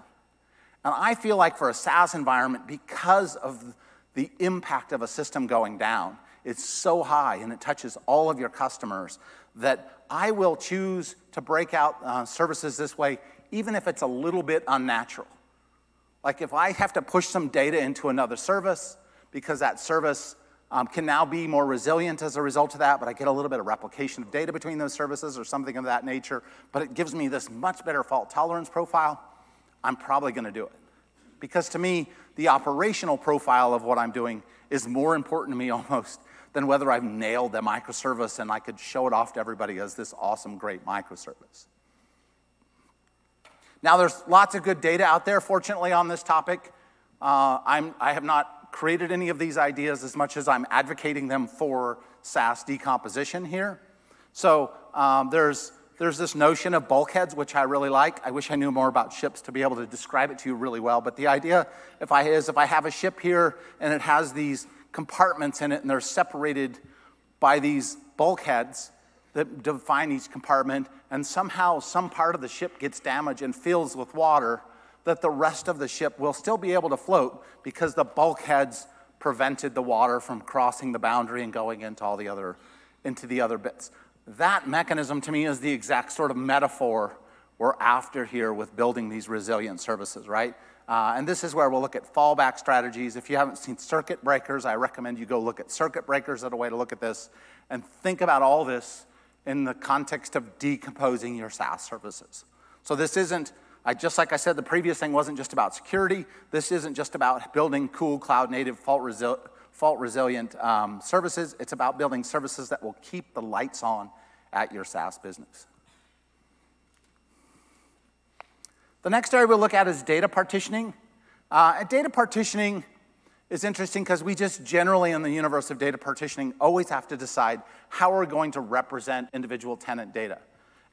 And I feel like for a SaaS environment, because of the impact of a system going down, it's so high and it touches all of your customers that I will choose to break out uh, services this way, even if it's a little bit unnatural. Like if I have to push some data into another service because that service um, can now be more resilient as a result of that, but I get a little bit of replication of data between those services or something of that nature, but it gives me this much better fault tolerance profile I'm probably going to do it. Because to me, the operational profile of what I'm doing is more important to me almost than whether I've nailed the microservice and I could show it off to everybody as this awesome, great microservice. Now, there's lots of good data out there, fortunately, on this topic. Uh, I have not created any of these ideas as much as I'm advocating them for SaaS decomposition here. So um, there's, there's this notion of bulkheads, which I really like. I wish I knew more about ships to be able to describe it to you really well. But the idea if I, is if I have a ship here and it has these compartments in it and they're separated by these bulkheads that define each compartment, and somehow some part of the ship gets damaged and fills with water, that the rest of the ship will still be able to float because the bulkheads prevented the water from crossing the boundary and going into all the other into the other bits. That mechanism to me is the exact sort of metaphor we're after here with building these resilient services, right? Uh, and this is where we'll look at fallback strategies. If you haven't seen circuit breakers, I recommend you go look at circuit breakers as a way to look at this and think about all this in the context of decomposing your SaaS services. So this isn't, I, just like I said, the previous thing wasn't just about security. This isn't just about building cool cloud native fault, resi- fault resilient um, services. It's about building services that will keep the lights on at your SaaS business. The next area we'll look at is data partitioning. Uh, data partitioning is interesting because we just generally, in the universe of data partitioning, always have to decide how we're going to represent individual tenant data.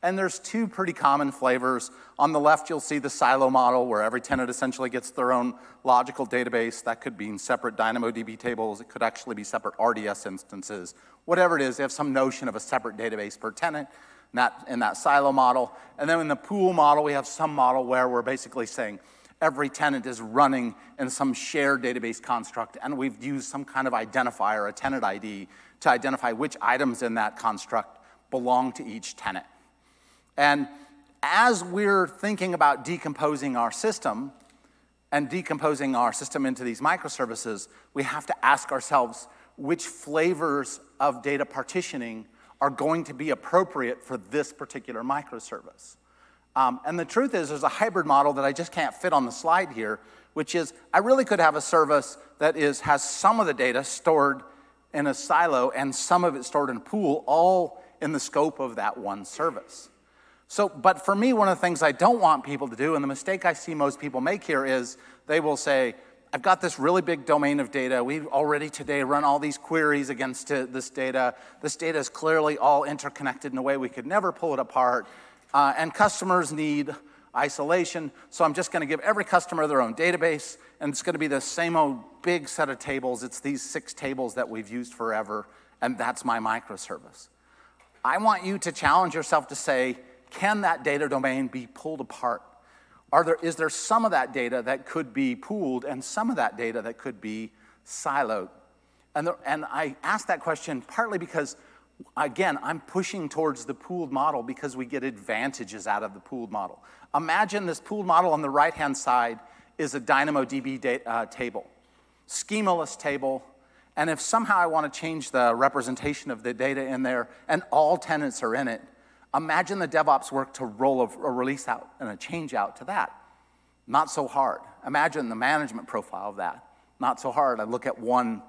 And there's two pretty common flavors. On the left, you'll see the silo model, where every tenant essentially gets their own logical database. That could be in separate DynamoDB tables. It could actually be separate RDS instances. Whatever it is, they have some notion of a separate database per tenant in that, in that silo model. And then in the pool model, we have some model where we're basically saying, every tenant is running in some shared database construct, and we've used some kind of identifier, a tenant ID, to identify which items in that construct belong to each tenant. And as we're thinking about decomposing our system and decomposing our system into these microservices, we have to ask ourselves which flavors of data partitioning are going to be appropriate for this particular microservice. Um, and the truth is, there's a hybrid model that I just can't fit on the slide here, which is I really could have a service that is, has some of the data stored in a silo and some of it stored in a pool, all in the scope of that one service. So, but for me, one of the things I don't want people to do, and the mistake I see most people make here is they will say, I've got this really big domain of data. We've already today run all these queries against this data. This data is clearly all interconnected in a way we could never pull it apart. Uh, and customers need isolation. So I'm just going to give every customer their own database, and it's going to be the same old big set of tables. It's these six tables that we've used forever, and that's my microservice. I want you to challenge yourself to say, can that data domain be pulled apart? Are there, is there some of that data that could be pooled and some of that data that could be siloed? And, the, and I ask that question partly because Again, I'm pushing towards the pooled model because we get advantages out of the pooled model. Imagine this pooled model on the right hand side is a DynamoDB uh, table, schemaless table. And if somehow I want to change the representation of the data in there and all tenants are in it, imagine the DevOps work to roll a, a release out and a change out to that. Not so hard. Imagine the management profile of that. Not so hard. I look at one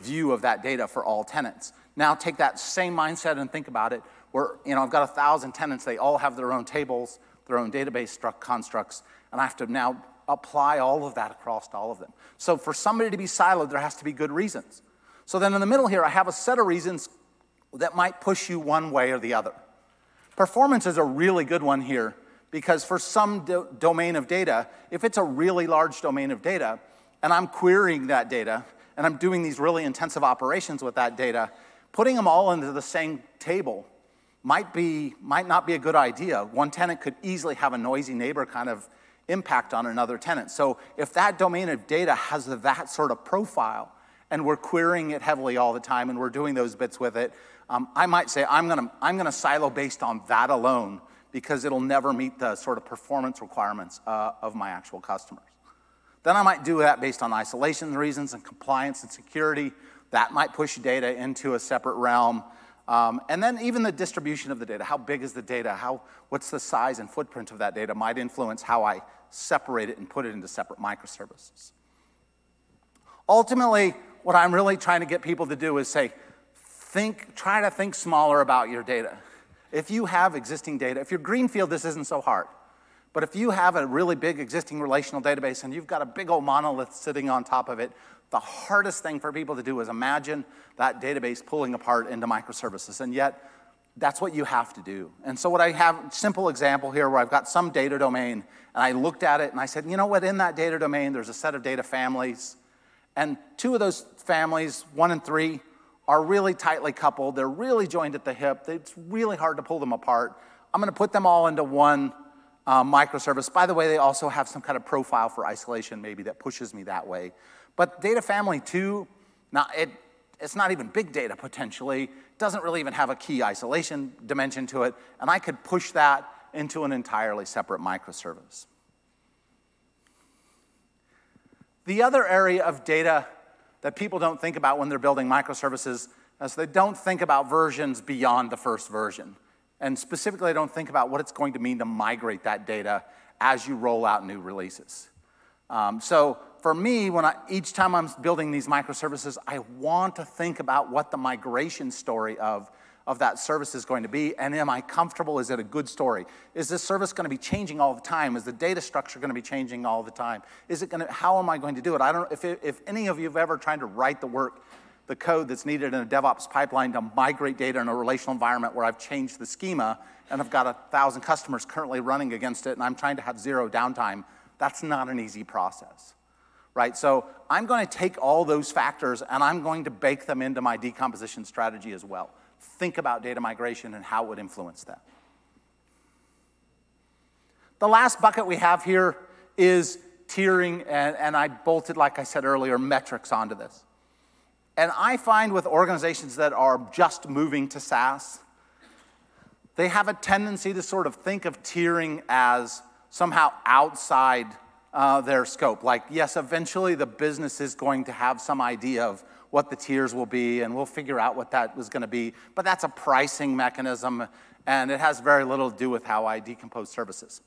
view of that data for all tenants. Now take that same mindset and think about it. Where you know I've got a thousand tenants, they all have their own tables, their own database constructs, and I have to now apply all of that across all of them. So for somebody to be siloed, there has to be good reasons. So then in the middle here, I have a set of reasons that might push you one way or the other. Performance is a really good one here because for some do- domain of data, if it's a really large domain of data, and I'm querying that data, and I'm doing these really intensive operations with that data, putting them all into the same table might, be, might not be a good idea. One tenant could easily have a noisy neighbor kind of impact on another tenant. So if that domain of data has that sort of profile, and we're querying it heavily all the time, and we're doing those bits with it, um, I might say I'm gonna, I'm gonna silo based on that alone because it'll never meet the sort of performance requirements uh, of my actual customers. Then I might do that based on isolation reasons and compliance and security. That might push data into a separate realm. Um, and then even the distribution of the data. How big is the data? How, what's the size and footprint of that data might influence how I separate it and put it into separate microservices. Ultimately, what I'm really trying to get people to do is say, think, try to think smaller about your data. If you have existing data, if you're greenfield, this isn't so hard. But if you have a really big existing relational database and you've got a big old monolith sitting on top of it, the hardest thing for people to do is imagine that database pulling apart into microservices. And yet, that's what you have to do. And so what I have, simple example here where I've got some data domain and I looked at it and I said, you know what, in that data domain, there's a set of data families. And two of those families, one and three, are really tightly coupled. They're really joined at the hip. It's really hard to pull them apart. I'm going to put them all into one uh, microservice. By the way, they also have some kind of profile for isolation maybe that pushes me that way. But data family two, now it, it's not even big data potentially doesn't really even have a key isolation dimension to it, and I could push that into an entirely separate microservice. The other area of data that people don't think about when they're building microservices is they don't think about versions beyond the first version. And specifically, they don't think about what it's going to mean to migrate that data as you roll out new releases. Um, so for me, when I, each time I'm building these microservices, I want to think about what the migration story of, of that service is going to be, and am I comfortable? Is it a good story? Is this service going to be changing all the time? Is the data structure going to be changing all the time? Is it going to, how am I going to do it? I don't, if, it, if any of you have ever tried to write the work, the code that's needed in a DevOps pipeline to migrate data in a relational environment where I've changed the schema and I've got a thousand customers currently running against it and I'm trying to have zero downtime, that's not an easy process right? So I'm going to take all those factors and I'm going to bake them into my decomposition strategy as well. Think about data migration and how it would influence that. The last bucket we have here is tiering, and, and I bolted, like I said earlier, metrics onto this. And I find with organizations that are just moving to SaaS, they have a tendency to sort of think of tiering as somehow outside uh, their scope. Like, yes, eventually the business is going to have some idea of what the tiers will be, and we'll figure out what that was going to be. But that's a pricing mechanism, and it has very little to do with how I decompose services.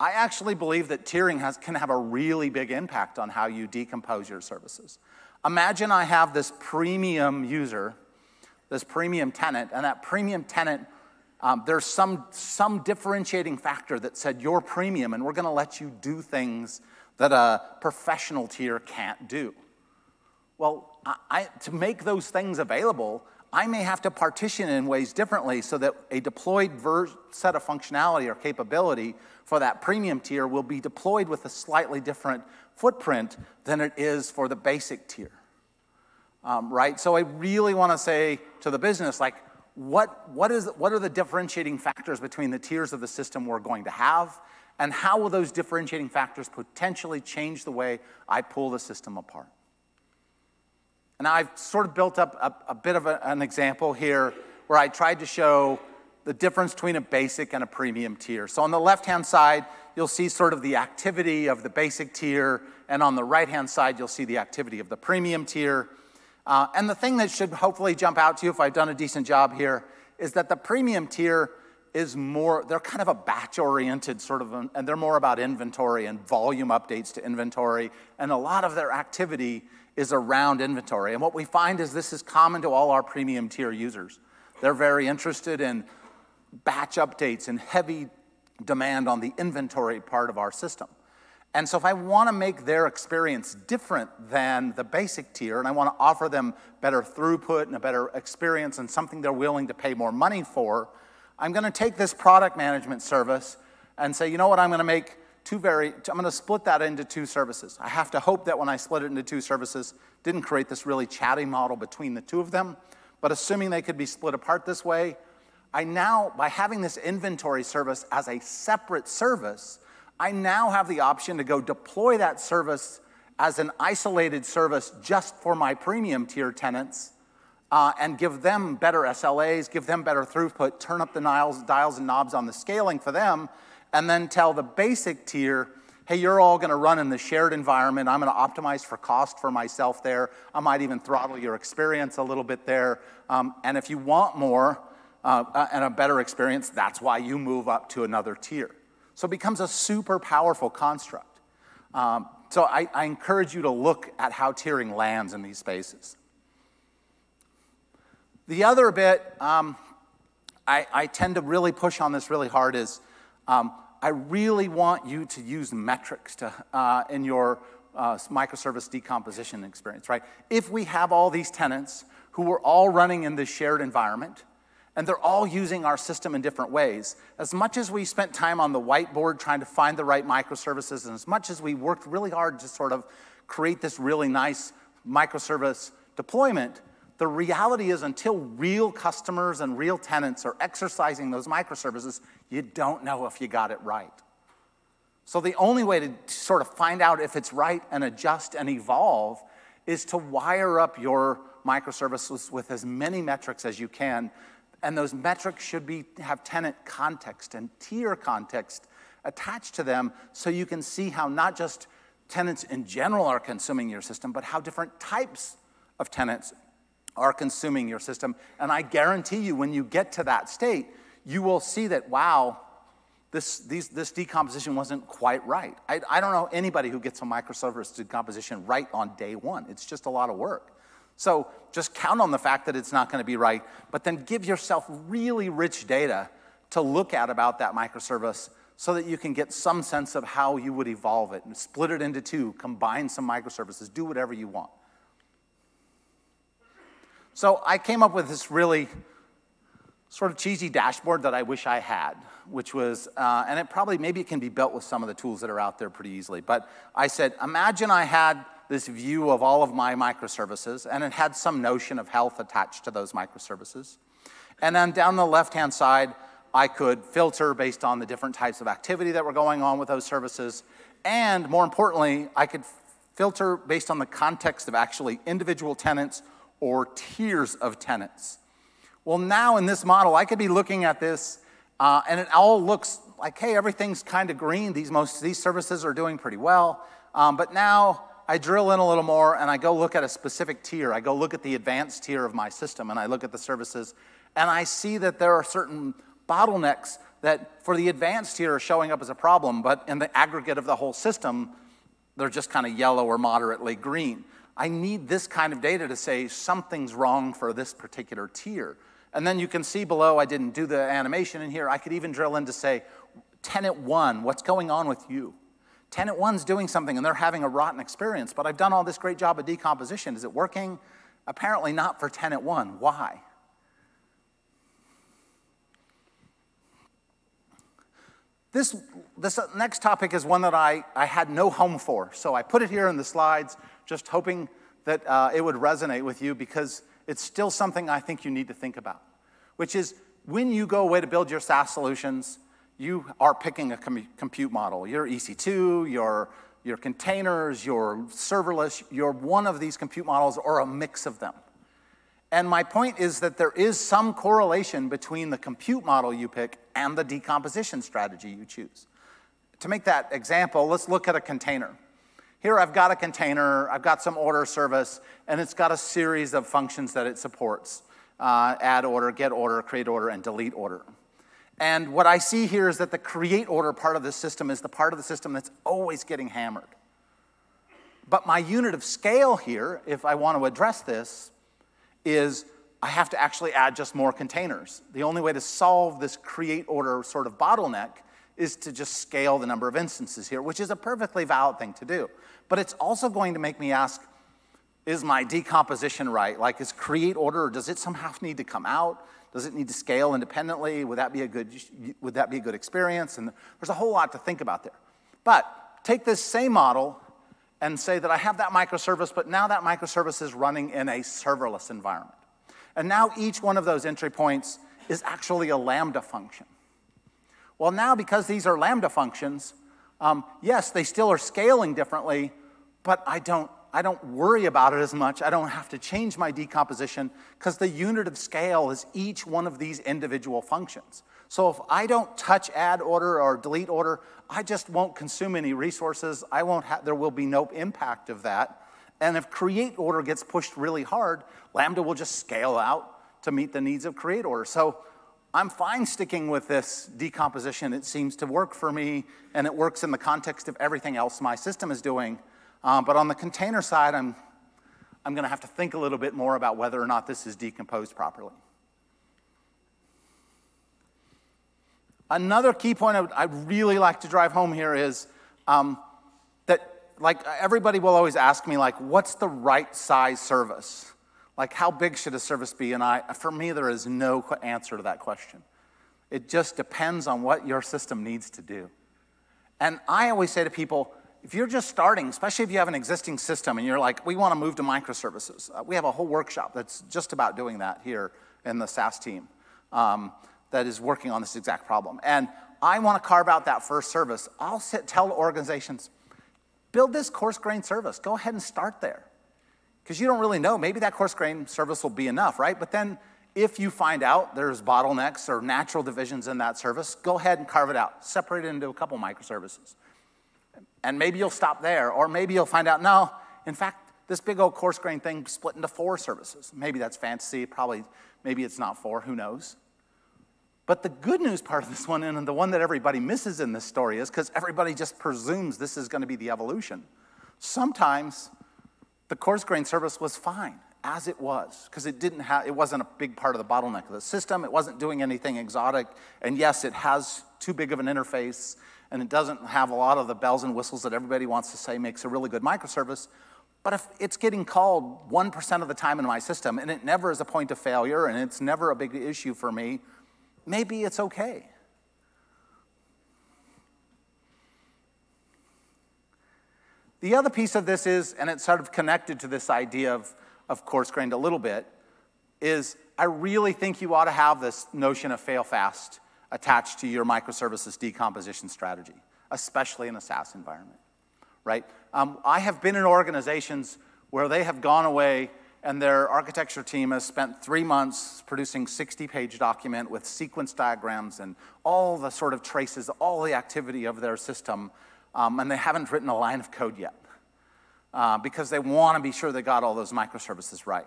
I actually believe that tiering has, can have a really big impact on how you decompose your services. Imagine I have this premium user, this premium tenant, and that premium tenant um, there's some, some differentiating factor that said you're premium and we're going to let you do things that a professional tier can't do. Well, I, to make those things available, I may have to partition in ways differently so that a deployed set of functionality or capability for that premium tier will be deployed with a slightly different footprint than it is for the basic tier. Um, right? So I really want to say to the business, like, what, what, is, what are the differentiating factors between the tiers of the system we're going to have, and how will those differentiating factors potentially change the way I pull the system apart? And I've sort of built up a, a bit of a, an example here where I tried to show the difference between a basic and a premium tier. So on the left-hand side, you'll see sort of the activity of the basic tier, and on the right-hand side, you'll see the activity of the premium tier. Uh, and the thing that should hopefully jump out to you if I've done a decent job here is that the premium tier is more, they're kind of a batch oriented sort of, and they're more about inventory and volume updates to inventory. And a lot of their activity is around inventory. And what we find is this is common to all our premium tier users. They're very interested in batch updates and heavy demand on the inventory part of our system. And so if I want to make their experience different than the basic tier, and I want to offer them better throughput and a better experience and something they're willing to pay more money for, I'm going to take this product management service and say, you know what, I'm going to make two very, I'm going to split that into two services. I have to hope that when I split it into two services, didn't create this really chatty model between the two of them, but assuming they could be split apart this way, I now, by having this inventory service as a separate service, I now have the option to go deploy that service as an isolated service just for my premium tier tenants uh, and give them better SLAs, give them better throughput, turn up the dials, dials and knobs on the scaling for them, and then tell the basic tier, hey, you're all gonna run in the shared environment. I'm gonna optimize for cost for myself there. I might even throttle your experience a little bit there. Um, and if you want more uh, uh and a better experience, that's why you move up to another tier. So it becomes a super powerful construct. Um, so I, I encourage you to look at how tiering lands in these spaces. The other bit um, I, I, tend to really push on this really hard is um, I really want you to use metrics to, uh, in your uh, microservice decomposition experience, right? If we have all these tenants who are all running in this shared environment, and they're all using our system in different ways. As much as we spent time on the whiteboard trying to find the right microservices, and as much as we worked really hard to sort of create this really nice microservice deployment, the reality is until real customers and real tenants are exercising those microservices, you don't know if you got it right. So the only way to sort of find out if it's right and adjust and evolve is to wire up your microservices with as many metrics as you can. And those metrics should be, have tenant context and tier context attached to them so you can see how not just tenants in general are consuming your system, but how different types of tenants are consuming your system. And I guarantee you, when you get to that state, you will see that, wow, this, these, this decomposition wasn't quite right. I, I don't know anybody who gets a microservice decomposition right on day one. It's just a lot of work. So just count on the fact that it's not going to be right, but then give yourself really rich data to look at about that microservice so that you can get some sense of how you would evolve it and split it into two, combine some microservices, do whatever you want. So I came up with this really sort of cheesy dashboard that I wish I had, which was, uh, and it probably, maybe it can be built with some of the tools that are out there pretty easily. But I said, imagine I had this view of all of my microservices, and it had some notion of health attached to those microservices. And then down the left-hand side, I could filter based on the different types of activity that were going on with those services. And more importantly, I could filter based on the context of actually individual tenants or tiers of tenants. Well, now in this model, I could be looking at this uh, and it all looks like, hey, everything's kind of green. These, most, these services are doing pretty well. Um, but now I drill in a little more and I go look at a specific tier. I go look at the advanced tier of my system and I look at the services and I see that there are certain bottlenecks that for the advanced tier are showing up as a problem, but in the aggregate of the whole system, they're just kind of yellow or moderately green. I need this kind of data to say something's wrong for this particular tier. And then you can see below, I didn't do the animation in here. I could even drill in to say, tenant one, what's going on with you? Tenant one's doing something and they're having a rotten experience, but I've done all this great job of decomposition. Is it working? Apparently not for tenant one. Why? This, this next topic is one that I, I had no home for, so I put it here in the slides just hoping that uh, it would resonate with you because it's still something I think you need to think about, which is when you go away to build your SaaS solutions, you are picking a com compute model. Your EC2, your, your containers, your serverless, you're one of these compute models or a mix of them. And my point is that there is some correlation between the compute model you pick and the decomposition strategy you choose. To make that example, let's look at a container. Here I've got a container, I've got some order service, and it's got a series of functions that it supports. Uh, add order, get order, create order, and delete order. And what I see here is that the create order part of the system is the part of the system that's always getting hammered. But my unit of scale here, if I want to address this, is I have to actually add just more containers. The only way to solve this create order sort of bottleneck is to just scale the number of instances here, which is a perfectly valid thing to do. But it's also going to make me ask, is my decomposition right? Like, is create order, or does it somehow need to come out? Does it need to scale independently? Would that be a good, would that be a good experience? And there's a whole lot to think about there. But take this same model and say that I have that microservice, but now that microservice is running in a serverless environment. And now each one of those entry points is actually a Lambda function. Well, now because these are Lambda functions, um, yes, they still are scaling differently, but I don't, I don't worry about it as much. I don't have to change my decomposition because the unit of scale is each one of these individual functions. So if I don't touch add order or delete order, I just won't consume any resources. I won't have, there will be no impact of that. And if create order gets pushed really hard, Lambda will just scale out to meet the needs of create order. So I'm fine sticking with this decomposition. It seems to work for me, and it works in the context of everything else my system is doing. Um, but on the container side, I'm, I'm going to have to think a little bit more about whether or not this is decomposed properly. Another key point I would, I'd really like to drive home here is um, that, like, everybody will always ask me, like, what's the right size service? Like, how big should a service be? And I, for me, there is no answer to that question. It just depends on what your system needs to do. And I always say to people, if you're just starting, especially if you have an existing system and you're like, we want to move to microservices, uh, we have a whole workshop that's just about doing that here in the SaaS team um, that is working on this exact problem. And I want to carve out that first service. I'll sit, tell organizations, build this coarse grain service. Go ahead and start there because you don't really know. Maybe that coarse grain service will be enough, right? But then if you find out there's bottlenecks or natural divisions in that service, go ahead and carve it out. Separate it into a couple microservices. And maybe you'll stop there, or maybe you'll find out, no, in fact, this big old coarse grain thing split into four services. Maybe that's fantasy, probably, maybe it's not four, who knows? But the good news part of this one, and the one that everybody misses in this story, is because everybody just presumes this is going to be the evolution. Sometimes the coarse grain service was fine as it was because it didn't have it wasn't a big part of the bottleneck of the system it wasn't doing anything exotic and yes it has too big of an interface and it doesn't have a lot of the bells and whistles that everybody wants to say makes a really good microservice but if it's getting called 1% of the time in my system and it never is a point of failure and it's never a big issue for me maybe it's okay. The other piece of this is, and it's sort of connected to this idea of, of coarse grained a little bit, is I really think you ought to have this notion of fail fast attached to your microservices decomposition strategy, especially in a SaaS environment, right? Um, I have been in organizations where they have gone away and their architecture team has spent three months producing 60 page document with sequence diagrams and all the sort of traces, all the activity of their system um, and they haven't written a line of code yet uh, because they want to be sure they got all those microservices right.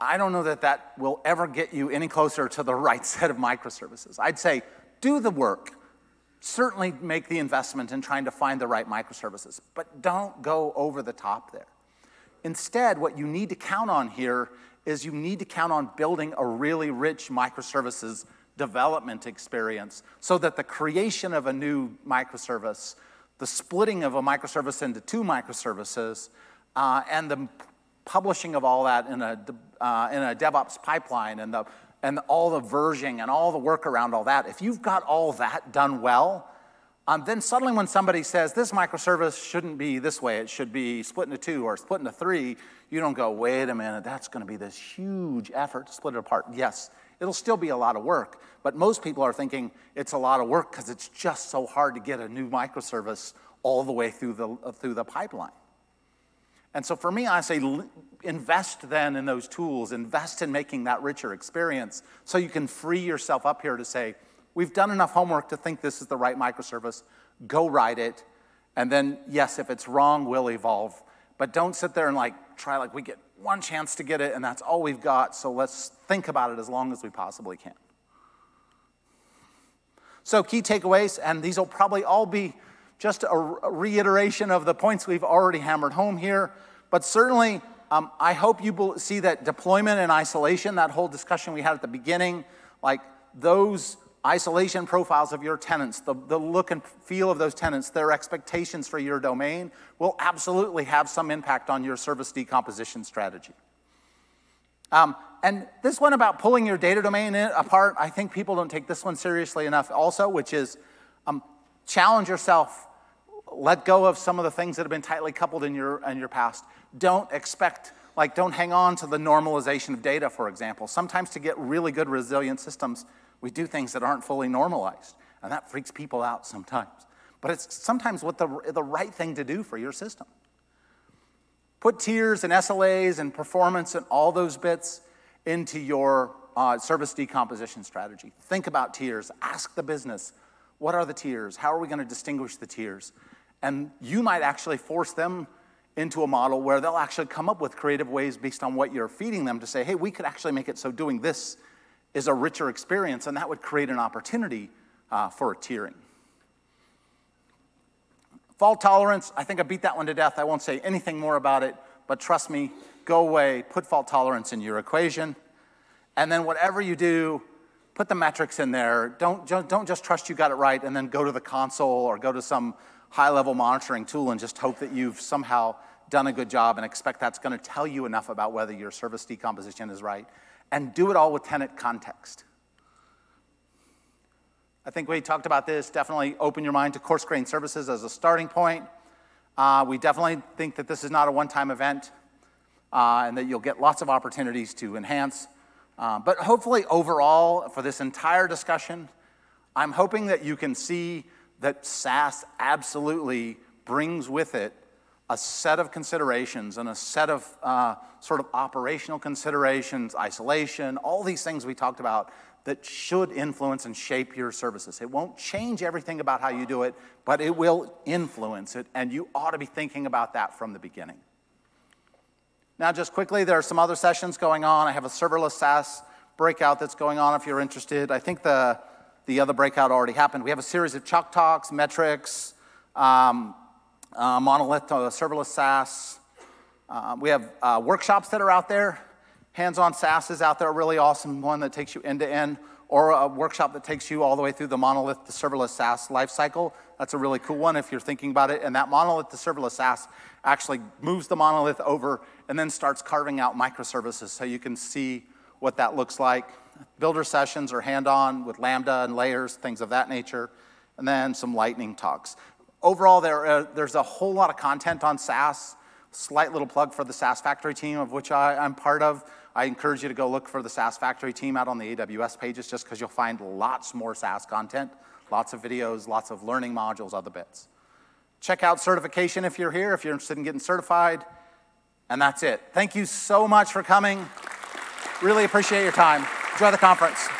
I don't know that that will ever get you any closer to the right set of microservices. I'd say do the work. Certainly make the investment in trying to find the right microservices, but don't go over the top there. Instead, what you need to count on here is you need to count on building a really rich microservices development experience so that the creation of a new microservice the splitting of a microservice into two microservices, uh, and the publishing of all that in a, uh, in a DevOps pipeline and, the, and all the versioning and all the work around all that, if you've got all that done well, um, then suddenly when somebody says this microservice shouldn't be this way, it should be split into two or split into three, you don't go, wait a minute, that's to be this huge effort to split it apart. Yes, It'll still be a lot of work, but most people are thinking it's a lot of work because it's just so hard to get a new microservice all the way through the, through the pipeline. And so for me, I say invest then in those tools, invest in making that richer experience so you can free yourself up here to say, we've done enough homework to think this is the right microservice, go write it. And then, yes, if it's wrong, we'll evolve. But don't sit there and like try like we get one chance to get it, and that's all we've got, so let's think about it as long as we possibly can. So, key takeaways, and these will probably all be just a reiteration of the points we've already hammered home here, but certainly um, I hope you see that deployment and isolation, that whole discussion we had at the beginning, like those isolation profiles of your tenants, the, the look and feel of those tenants, their expectations for your domain will absolutely have some impact on your service decomposition strategy. Um, and this one about pulling your data domain in, apart, I think people don't take this one seriously enough also, which is um, challenge yourself. Let go of some of the things that have been tightly coupled in your, in your past. Don't expect, like, don't hang on to the normalization of data, for example. Sometimes to get really good resilient systems, we do things that aren't fully normalized, and that freaks people out sometimes. But it's sometimes what the, the right thing to do for your system. Put tiers and SLAs and performance and all those bits into your uh, service decomposition strategy. Think about tiers. Ask the business, what are the tiers? How are we going to distinguish the tiers? And you might actually force them into a model where they'll actually come up with creative ways based on what you're feeding them to say, hey, we could actually make it so doing this is a richer experience, and that would create an opportunity uh, for tiering. Fault tolerance, I think I beat that one to death. I won't say anything more about it, but trust me, go away, put fault tolerance in your equation, and then whatever you do, put the metrics in there. Don't, don't just trust you got it right and then go to the console or go to some high level monitoring tool and just hope that you've somehow done a good job and expect that's going to tell you enough about whether your service decomposition is right. And do it all with tenant context. I think we talked about this. Definitely open your mind to coarse grain services as a starting point. Uh, we definitely think that this is not a one time event uh, and that you'll get lots of opportunities to enhance. Uh, but hopefully, overall, for this entire discussion, I'm hoping that you can see that SaaS absolutely brings with it a set of considerations and a set of uh, sort of operational considerations, isolation, all these things we talked about that should influence and shape your services. It won't change everything about how you do it, but it will influence it, and you ought to be thinking about that from the beginning. Now, just quickly, there are some other sessions going on. I have a serverless SaaS breakout that's going on if you're interested. I think the, the other breakout already happened. We have a series of Chalk Talks, metrics, um, uh, monolith, uh, serverless SaaS. Uh, we have uh, workshops that are out there. Hands-on SaaS is out there, a really awesome one that takes you end to end, or a workshop that takes you all the way through the monolith to serverless SaaS lifecycle. That's a really cool one if you're thinking about it. And that monolith to serverless SaaS actually moves the monolith over and then starts carving out microservices so you can see what that looks like. Builder sessions are hand-on with Lambda and layers, things of that nature, and then some lightning talks. Overall, there, uh, there's a whole lot of content on SaaS. Slight little plug for the SaaS Factory team, of which I, I'm part of. I encourage you to go look for the SaaS Factory team out on the AWS pages just because you'll find lots more SaaS content, lots of videos, lots of learning modules, other bits. Check out certification if you're here, if you're interested in getting certified. And that's it. Thank you so much for coming. Really appreciate your time. Enjoy the conference.